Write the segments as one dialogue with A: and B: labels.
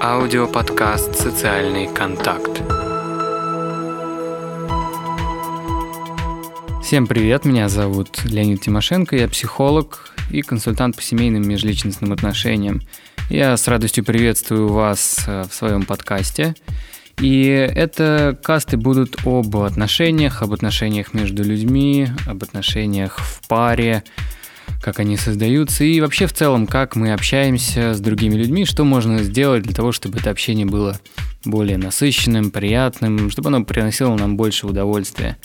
A: Аудиоподкаст «Социальный контакт». Всем привет, меня зовут Леонид Тимошенко, я психолог и консультант по семейным межличностным отношениям. Я с радостью приветствую вас э, в своем подкасте. И это касты будут об отношениях, об отношениях между людьми, об отношениях в паре, как они создаются и вообще в целом, как мы общаемся с другими людьми, что можно сделать для того, чтобы это общение было более насыщенным, приятным, чтобы оно приносило нам больше удовольствия.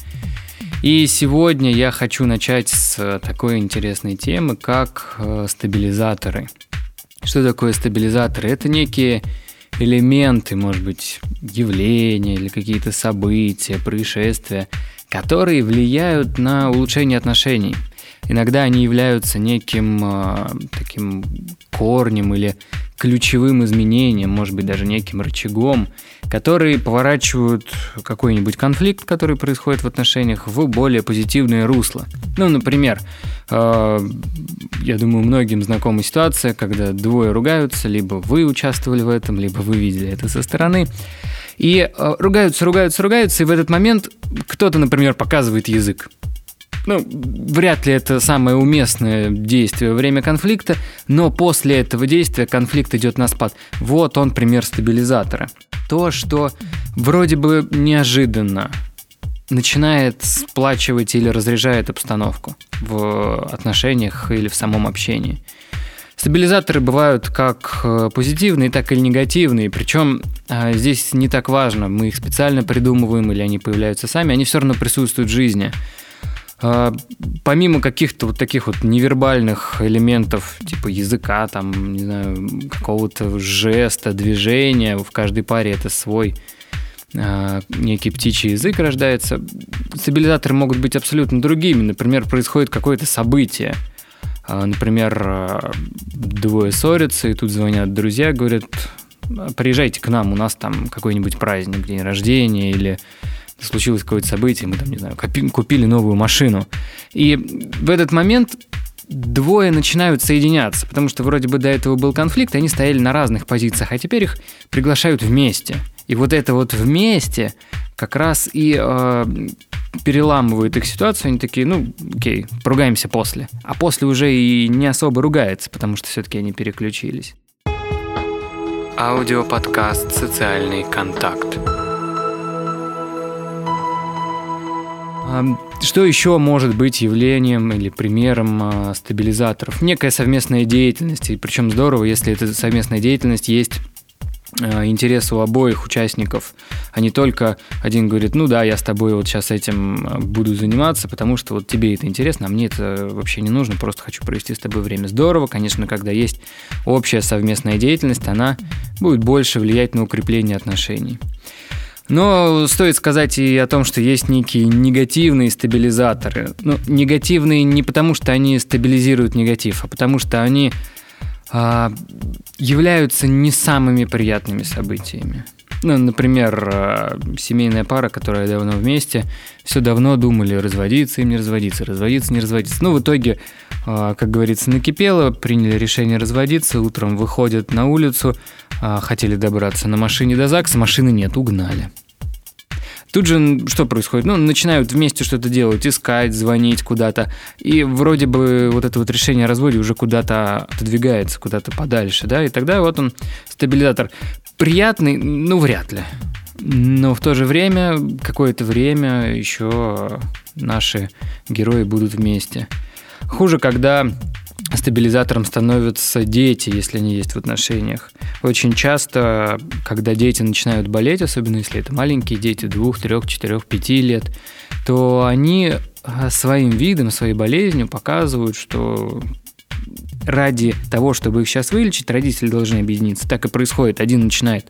A: И сегодня я хочу начать с такой интересной темы, как э, стабилизаторы. Что такое стабилизаторы? Это некие элементы, может быть, явления или какие-то события, происшествия, которые влияют на улучшение отношений – Иногда они являются неким э, таким корнем или ключевым изменением, может быть, даже неким рычагом, которые поворачивают какой-нибудь конфликт, который происходит в отношениях, в более позитивное русло. Ну, например, э, я думаю, многим знакома ситуация, когда двое ругаются, либо вы участвовали в этом, либо вы видели это со стороны. И э, ругаются, ругаются, ругаются, и в этот момент кто-то, например, показывает язык. Ну, вряд ли это самое уместное действие во время конфликта, но после этого действия конфликт идет на спад. Вот он пример стабилизатора. То, что вроде бы неожиданно начинает сплачивать или разряжает обстановку в отношениях или в самом общении. Стабилизаторы бывают как э, позитивные, так и негативные. Причем а, здесь не так важно, мы их специально придумываем или они появляются сами, они все равно присутствуют в жизни. А, помимо каких-то вот таких вот невербальных элементов, типа языка, там, не знаю, какого-то жеста, движения, в каждой паре это свой а, некий птичий язык рождается. Стабилизаторы могут быть абсолютно другими. Например, происходит какое-то событие. А, например, двое ссорятся, и тут звонят друзья, говорят, приезжайте к нам, у нас там какой-нибудь праздник, день рождения или случилось какое-то событие, мы там, не знаю, купили новую машину. И в этот момент двое начинают соединяться, потому что вроде бы до этого был конфликт, и они стояли на разных позициях, а теперь их приглашают вместе. И вот это вот вместе как раз и э, переламывает их ситуацию. Они такие, ну, окей, поругаемся после. А после уже и не особо ругается, потому что все-таки они переключились. Аудиоподкаст «Социальный контакт». Что еще может быть явлением или примером а, стабилизаторов? Некая совместная деятельность, и причем здорово, если эта совместная деятельность есть а, интерес у обоих участников, а не только один говорит, ну да, я с тобой вот сейчас этим а, буду заниматься, потому что вот тебе это интересно, а мне это вообще не нужно, просто хочу провести с тобой время. Здорово, конечно, когда есть общая совместная деятельность, она будет больше влиять на укрепление отношений. Но стоит сказать и о том, что есть некие негативные стабилизаторы. Ну, негативные не потому, что они стабилизируют негатив, а потому что они а, являются не самыми приятными событиями. Ну, например, а, семейная пара, которая давно вместе, все давно думали, разводиться им не разводиться, разводиться не разводиться. Ну, в итоге, а, как говорится, накипело, приняли решение разводиться, утром выходят на улицу, хотели добраться на машине до ЗАГСа, машины нет, угнали. Тут же что происходит? Ну, начинают вместе что-то делать, искать, звонить куда-то. И вроде бы вот это вот решение о разводе уже куда-то отодвигается, куда-то подальше, да, и тогда вот он, стабилизатор. Приятный, ну, вряд ли. Но в то же время, какое-то время еще наши герои будут вместе. Хуже, когда стабилизатором становятся дети, если они есть в отношениях. Очень часто, когда дети начинают болеть, особенно если это маленькие дети, двух, трех, четырех, пяти лет, то они а, своим видом, своей болезнью показывают, что ради того, чтобы их сейчас вылечить, родители должны объединиться. Так и происходит. Один начинает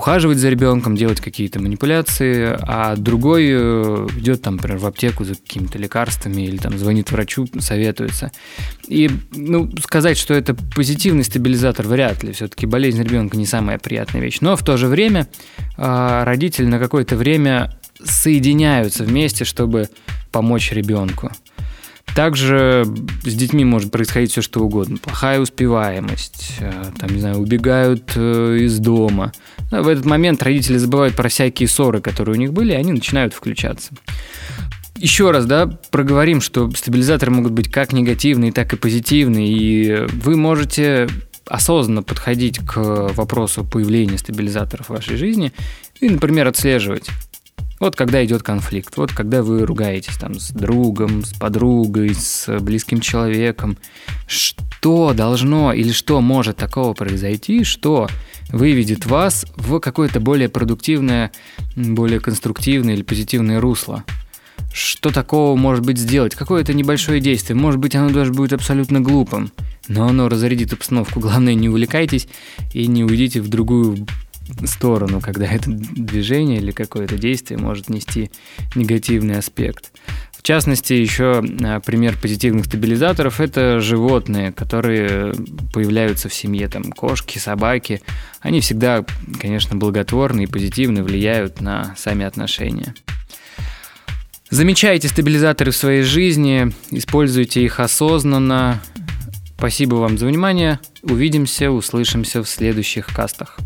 A: ухаживать за ребенком, делать какие-то манипуляции, а другой э, идет там, например, в аптеку за какими-то лекарствами или там звонит врачу, советуется. И, ну, сказать, что это позитивный стабилизатор, вряд ли. Все-таки болезнь ребенка не самая приятная вещь. Но в то же время э, родители на какое-то время соединяются вместе, чтобы помочь ребенку. Также с детьми может происходить все что угодно. Плохая успеваемость, э, там, не знаю, убегают э, из дома. В этот момент родители забывают про всякие ссоры, которые у них были, и они начинают включаться. Еще раз, да, проговорим, что стабилизаторы могут быть как негативные, так и позитивные, и вы можете осознанно подходить к вопросу появления стабилизаторов в вашей жизни и, например, отслеживать. Вот когда идет конфликт, вот когда вы ругаетесь там с другом, с подругой, с близким человеком, что должно или что может такого произойти, что выведет вас в какое-то более продуктивное, более конструктивное или позитивное русло. Что такого может быть сделать? Какое-то небольшое действие. Может быть, оно даже будет абсолютно глупым. Но оно разрядит обстановку. Главное, не увлекайтесь и не уйдите в другую сторону, когда это движение или какое-то действие может нести негативный аспект. В частности, еще а, пример позитивных стабилизаторов – это животные, которые появляются в семье, там кошки, собаки. Они всегда, конечно, благотворны и позитивно влияют на сами отношения. Замечайте стабилизаторы в своей жизни, используйте их осознанно. Спасибо вам за внимание. Увидимся, услышимся в следующих кастах.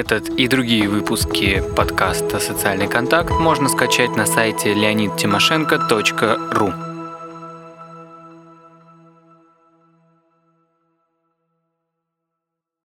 A: Этот и другие выпуски подкаста «Социальный контакт» можно скачать на сайте leonidtимошенко.ру.